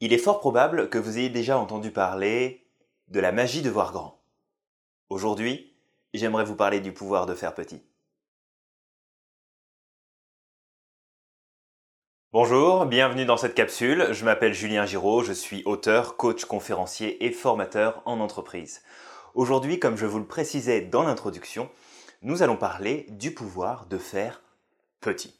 Il est fort probable que vous ayez déjà entendu parler de la magie de voir grand. Aujourd'hui, j'aimerais vous parler du pouvoir de faire petit. Bonjour, bienvenue dans cette capsule. Je m'appelle Julien Giraud, je suis auteur, coach, conférencier et formateur en entreprise. Aujourd'hui, comme je vous le précisais dans l'introduction, nous allons parler du pouvoir de faire petit.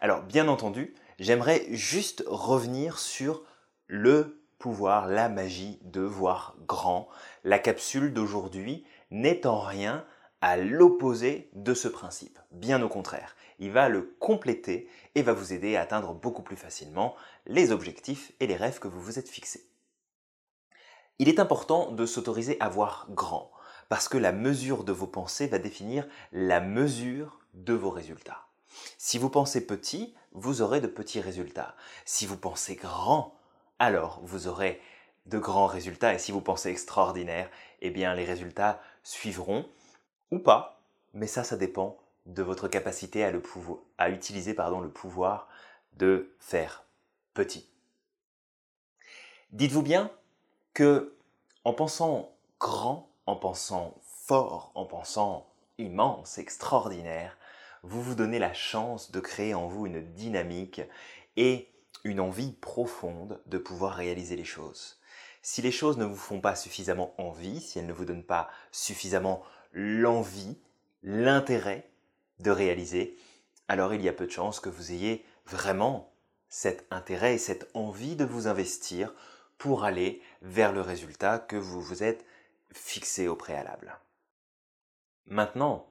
Alors, bien entendu, j'aimerais juste revenir sur le pouvoir, la magie de voir grand. La capsule d'aujourd'hui n'est en rien à l'opposé de ce principe. Bien au contraire, il va le compléter et va vous aider à atteindre beaucoup plus facilement les objectifs et les rêves que vous vous êtes fixés. Il est important de s'autoriser à voir grand, parce que la mesure de vos pensées va définir la mesure de vos résultats. Si vous pensez petit, vous aurez de petits résultats. Si vous pensez grand, alors vous aurez de grands résultats. Et si vous pensez extraordinaire, eh bien les résultats suivront ou pas. Mais ça, ça dépend de votre capacité à, utiliser le pouvoir de faire petit. Dites-vous bien que en pensant grand, en pensant fort, en pensant immense, extraordinaire, vous vous donnez la chance de créer en vous une dynamique et une envie profonde de pouvoir réaliser les choses. Si les choses ne vous font pas suffisamment envie, si elles ne vous donnent pas suffisamment l'envie, l'intérêt de réaliser, alors il y a peu de chances que vous ayez vraiment cet intérêt et cette envie de vous investir pour aller vers le résultat que vous vous êtes fixé au préalable. Maintenant,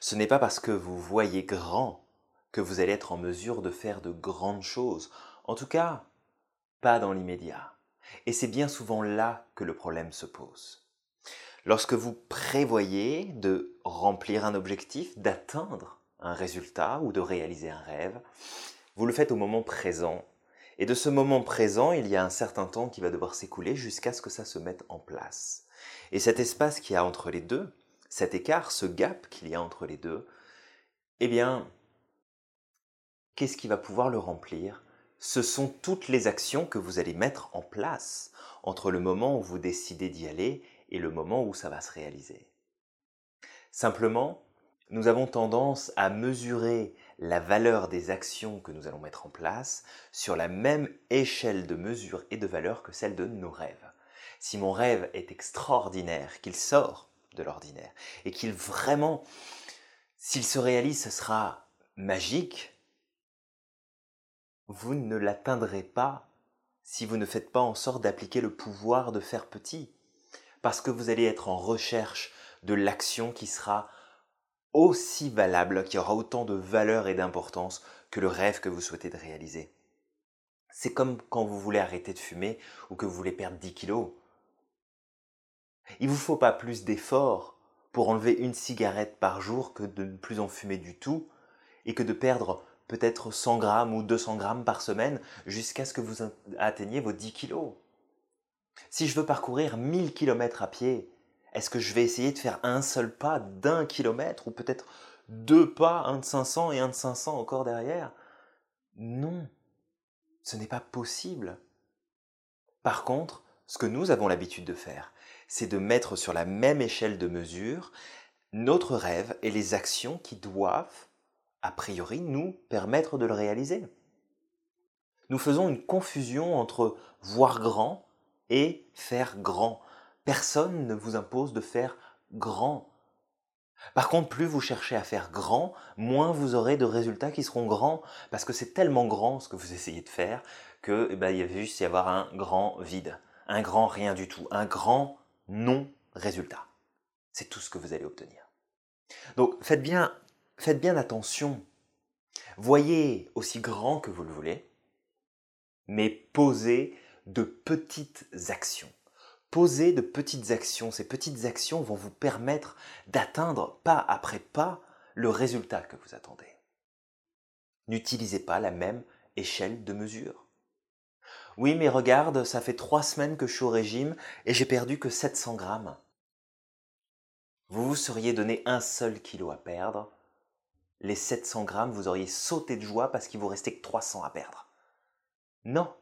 ce n'est pas parce que vous voyez grand que vous allez être en mesure de faire de grandes choses. En tout cas, pas dans l'immédiat. Et c'est bien souvent là que le problème se pose. Lorsque vous prévoyez de remplir un objectif, d'atteindre un résultat ou de réaliser un rêve, vous le faites au moment présent. Et de ce moment présent, il y a un certain temps qui va devoir s'écouler jusqu'à ce que ça se mette en place. Et cet espace qu'il y a entre les deux, cet écart, ce gap qu'il y a entre les deux, eh bien, qu'est-ce qui va pouvoir le remplir? Ce sont toutes les actions que vous allez mettre en place entre le moment où vous décidez d'y aller et le moment où ça va se réaliser. Simplement, nous avons tendance à mesurer la valeur des actions que nous allons mettre en place sur la même échelle de mesure et de valeur que celle de nos rêves. Si mon rêve est extraordinaire, qu'il sort de l'ordinaire. Et qu'il vraiment, s'il se réalise, ce sera magique. Vous ne l'atteindrez pas si vous ne faites pas en sorte d'appliquer le pouvoir de faire petit. Parce que vous allez être en recherche de l'action qui sera aussi valable, qui aura autant de valeur et d'importance que le rêve que vous souhaitez réaliser. C'est comme quand vous voulez arrêter de fumer ou que vous voulez perdre 10 kilos. Il ne vous faut pas plus d'efforts pour enlever une cigarette par jour que de ne plus en fumer du tout et que de perdre peut-être 100 grammes ou 200 grammes par semaine jusqu'à ce que vous atteigniez vos 10 kilos. Si je veux parcourir 1000 kilomètres à pied, est-ce que je vais essayer de faire un seul pas d'un kilomètre ou peut-être deux pas, un de 500 et un de 500 encore derrière? Non, ce n'est pas possible. Par contre, ce que nous avons l'habitude de faire, c'est de mettre sur la même échelle de mesure notre rêve et les actions qui doivent, a priori, nous permettre de le réaliser. Nous faisons une confusion entre voir grand et faire grand. Personne ne vous impose de faire grand. Par contre, plus vous cherchez à faire grand, moins vous aurez de résultats qui seront grands, parce que c'est tellement grand ce que vous essayez de faire que eh ben, il va juste y avoir un grand vide, un grand rien du tout, un grand non-résultat. C'est tout ce que vous allez obtenir. Donc faites bien, faites bien attention. Voyez aussi grand que vous le voulez, mais posez de petites actions. Posez de petites actions. Ces petites actions vont vous permettre d'atteindre pas après pas le résultat que vous attendez. N'utilisez pas la même échelle de mesure. Oui, mais regarde, ça fait trois semaines que je suis au régime et j'ai perdu que 700 grammes. Vous vous seriez donné un seul kilo à perdre. Les 700 grammes, vous auriez sauté de joie parce qu'il vous restait que 300 à perdre. Non.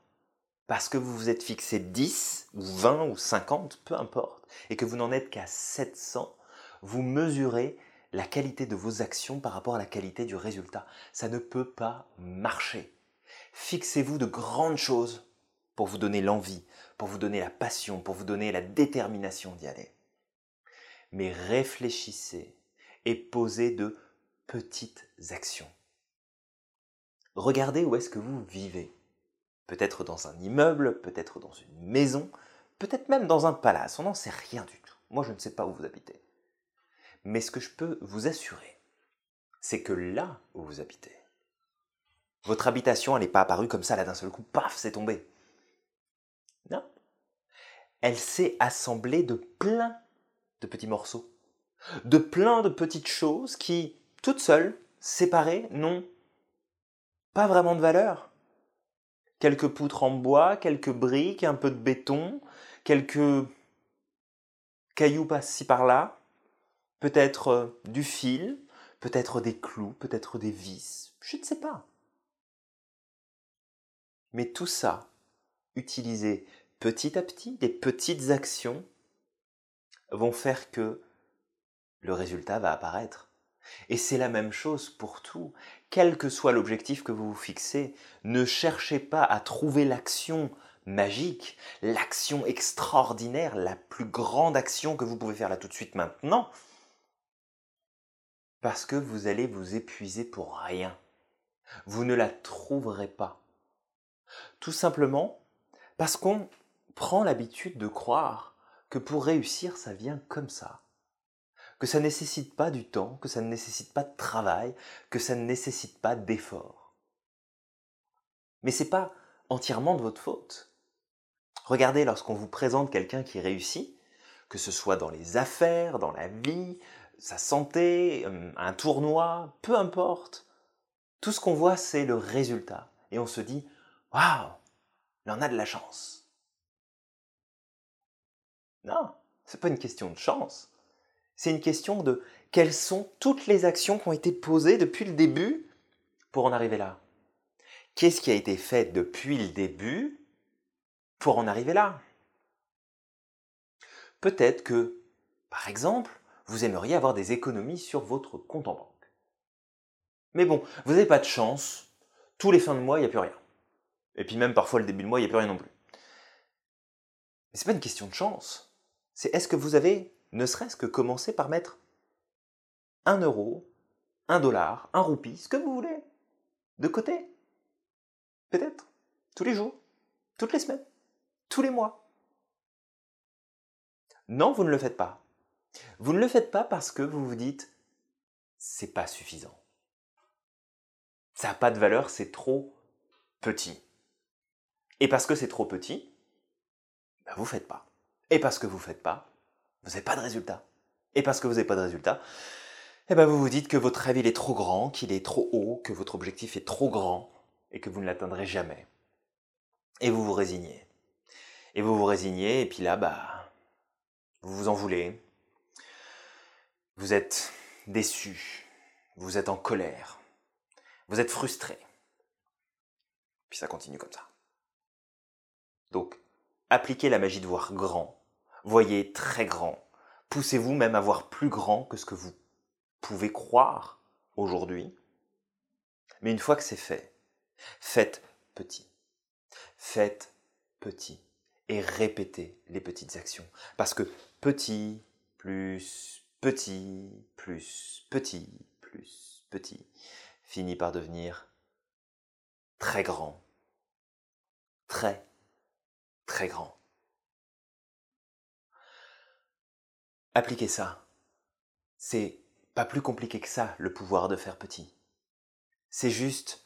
parce que vous vous êtes fixé 10 ou 20 ou 50, peu importe, et que vous n'en êtes qu'à 700, vous mesurez la qualité de vos actions par rapport à la qualité du résultat. Ça ne peut pas marcher. Fixez-vous de grandes choses pour vous donner l'envie, pour vous donner la passion, pour vous donner la détermination d'y aller. Mais réfléchissez et posez de petites actions. Regardez où est-ce que vous vivez. Peut-être dans un immeuble, peut-être dans une maison, peut-être même dans un palace, on n'en sait rien du tout. Moi, je ne sais pas où vous habitez. Mais ce que je peux vous assurer, c'est que là où vous habitez, votre habitation, elle n'est pas apparue comme ça, là d'un seul coup, paf, c'est tombé. Non. Elle s'est assemblée de plein de petits morceaux, de plein de petites choses qui, toutes seules, séparées, n'ont pas vraiment de valeur. Quelques poutres en bois, quelques briques, un peu de béton, quelques cailloux par-ci par-là, peut-être euh, du fil, peut-être des clous, peut-être des vis, je ne sais pas. Mais tout ça, utilisé petit à petit, des petites actions, vont faire que le résultat va apparaître. Et c'est la même chose pour tout. Quel que soit l'objectif que vous vous fixez, ne cherchez pas à trouver l'action magique, l'action extraordinaire, la plus grande action que vous pouvez faire là tout de suite maintenant, parce que vous allez vous épuiser pour rien. Vous ne la trouverez pas. Tout simplement parce qu'on prend l'habitude de croire que pour réussir, ça vient comme ça. Que ça ne nécessite pas du temps, que ça ne nécessite pas de travail, que ça ne nécessite pas d'effort. Mais c'est pas entièrement de votre faute. Regardez lorsqu'on vous présente quelqu'un qui réussit, que ce soit dans les affaires, dans la vie, sa santé, euh, un tournoi, peu importe. Tout ce qu'on voit, c'est le résultat. Et on se dit, waouh, il en a de la chance. Non, c'est pas une question de chance. C'est une question de quelles sont toutes les actions qui ont été posées depuis le début pour en arriver là. Qu'est-ce qui a été fait depuis le début pour en arriver là? Peut-être que, par exemple, vous aimeriez avoir des économies sur votre compte en banque. Mais bon, vous n'avez pas de chance, tous les fins de mois, il n'y a plus rien. Et puis même parfois le début de mois, il n'y a plus rien non plus. Mais ce n'est pas une question de chance. C'est est-ce que vous avez, ne serait-ce que commencé par mettre un euro, un dollar, un roupie, ce que vous voulez, de côté Peut-être. Tous les jours, toutes les semaines, tous les mois. Non, vous ne le faites pas. Vous ne le faites pas parce que vous vous dites c'est pas suffisant. Ça n'a pas de valeur, c'est trop petit. Et parce que c'est trop petit, ben vous ne faites pas. Et parce que vous ne faites pas, vous n'avez pas de résultat. Et parce que vous n'avez pas de résultat, eh ben vous vous dites que votre rêve est trop grand, qu'il est trop haut, que votre objectif est trop grand et que vous ne l'atteindrez jamais. Et vous vous résignez. Et vous vous résignez et puis là, bah, vous vous en voulez. Vous êtes déçu. Vous êtes en colère. Vous êtes frustré. Puis ça continue comme ça. Donc, appliquez la magie de voir grand. Voyez très grand. Poussez-vous même à voir plus grand que ce que vous pouvez croire aujourd'hui. Mais une fois que c'est fait, faites petit. Faites petit. Et répétez les petites actions. Parce que petit plus petit plus petit plus petit finit par devenir très grand. Très très grand. Appliquez ça. C'est pas plus compliqué que ça, le pouvoir de faire petit. C'est juste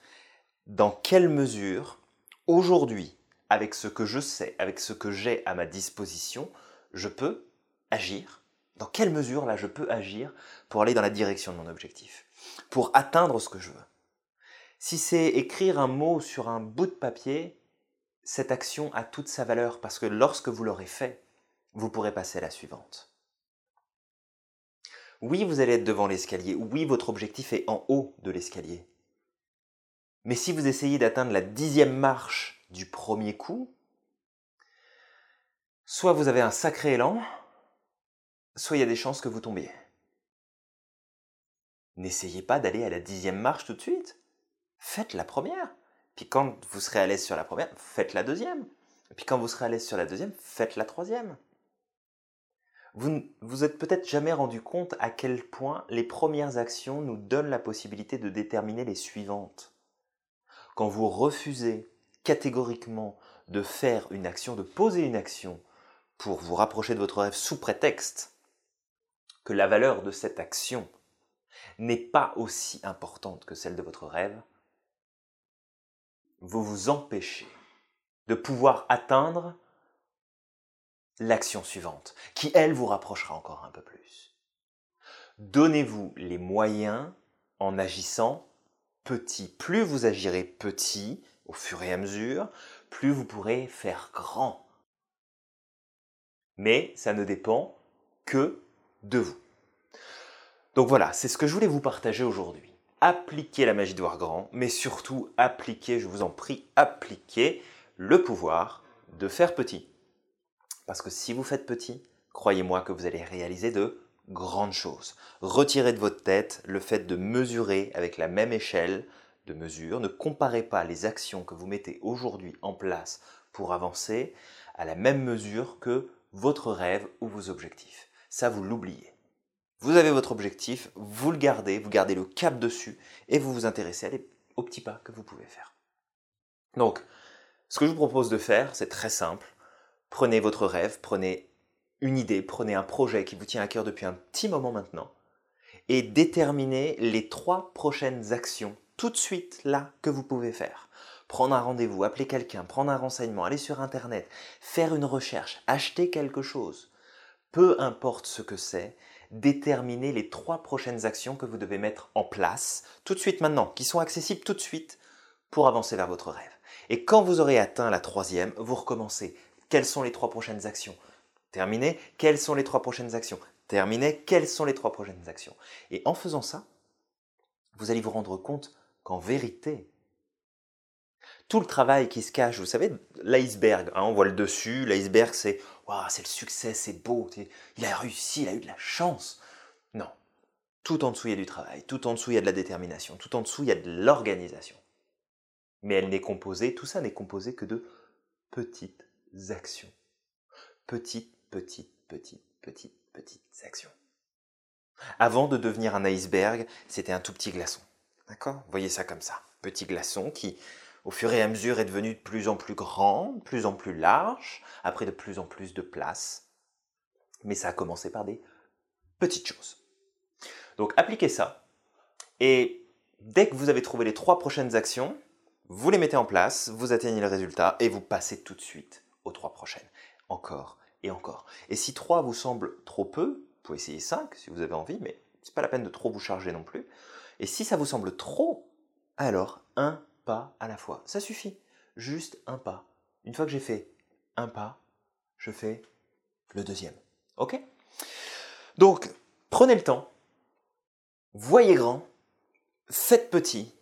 dans quelle mesure, aujourd'hui, avec ce que je sais, avec ce que j'ai à ma disposition, je peux agir? Dans quelle mesure, là, je peux agir pour aller dans la direction de mon objectif, pour atteindre ce que je veux. Si c'est écrire un mot sur un bout de papier, cette action a toute sa valeur parce que lorsque vous l'aurez fait, vous pourrez passer à la suivante. Oui, vous allez être devant l'escalier. Oui, votre objectif est en haut de l'escalier. Mais si vous essayez d'atteindre la dixième marche du premier coup, soit vous avez un sacré élan, soit il y a des chances que vous tombiez. N'essayez pas d'aller à la dixième marche tout de suite. Faites la première. Puis quand vous serez à l'aise sur la première, faites la deuxième. Puis quand vous serez à l'aise sur la deuxième, faites la troisième. Vous vous êtes peut-être jamais rendu compte à quel point les premières actions nous donnent la possibilité de déterminer les suivantes. Quand vous refusez catégoriquement de faire une action, de poser une action pour vous rapprocher de votre rêve sous prétexte que la valeur de cette action n'est pas aussi importante que celle de votre rêve, vous vous empêchez de pouvoir atteindre l'action suivante, qui elle vous rapprochera encore un peu plus. Donnez-vous les moyens en agissant petit. Plus vous agirez petit au fur et à mesure, plus vous pourrez faire grand. Mais ça ne dépend que de vous. Donc voilà, c'est ce que je voulais vous partager aujourd'hui. Appliquez la magie de voir grand, mais surtout appliquez, je vous en prie, appliquez le pouvoir de faire petit. Parce que si vous faites petit, croyez-moi que vous allez réaliser de grandes choses. Retirez de votre tête le fait de mesurer avec la même échelle de mesure. Ne comparez pas les actions que vous mettez aujourd'hui en place pour avancer à la même mesure que votre rêve ou vos objectifs. Ça, vous l'oubliez. Vous avez votre objectif, vous le gardez, vous gardez le cap dessus et vous vous intéressez aux petits pas que vous pouvez faire. Donc, ce que je vous propose de faire, c'est très simple. Prenez votre rêve, prenez une idée, prenez un projet qui vous tient à cœur depuis un petit moment maintenant et déterminez les trois prochaines actions tout de suite là que vous pouvez faire. Prendre un rendez-vous, appeler quelqu'un, prendre un renseignement, aller sur Internet, faire une recherche, acheter quelque chose. Peu importe ce que c'est, déterminez les trois prochaines actions que vous devez mettre en place tout de suite maintenant, qui sont accessibles tout de suite pour avancer vers votre rêve. Et quand vous aurez atteint la troisième, vous recommencez. Quelles sont les trois prochaines actions Terminé. Quelles sont les trois prochaines actions Terminé. Quelles sont les trois prochaines actions Et en faisant ça, vous allez vous rendre compte qu'en vérité, tout le travail qui se cache, vous savez, l'iceberg, hein, on voit le dessus, l'iceberg c'est c'est le succès, c'est beau, il a réussi, il a eu de la chance. Non. Tout en dessous, il y a du travail, tout en dessous, il y a de la détermination, tout en dessous, il y a de l'organisation. Mais elle n'est composée, tout ça n'est composé que de petites actions. Petites, petites, petites, petites, petites actions. Avant de devenir un iceberg, c'était un tout petit glaçon. D'accord? Voyez ça comme ça. Petit glaçon qui, au fur et à mesure, est devenu de plus en plus grand, de plus en plus large, après de plus en plus de place. Mais ça a commencé par des petites choses. Donc appliquez ça. Et dès que vous avez trouvé les trois prochaines actions, vous les mettez en place, vous atteignez le résultat et vous passez tout de suite aux trois prochaines. Encore et encore. Et si trois vous semble trop peu, vous pouvez essayer cinq si vous avez envie, mais c'est pas la peine de trop vous charger non plus. Et si ça vous semble trop, alors un pas à la fois. Ça suffit. Juste un pas. Une fois que j'ai fait un pas, je fais le deuxième. Ok? Donc, prenez le temps, voyez grand, faites petit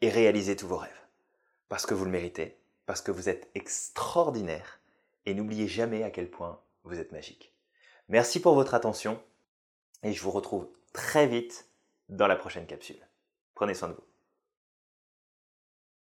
et réalisez tous vos rêves. Parce que vous le méritez, parce que vous êtes extraordinaire et n'oubliez jamais à quel point vous êtes magique. Merci pour votre attention et je vous retrouve très vite dans la prochaine capsule. Prenez soin de vous.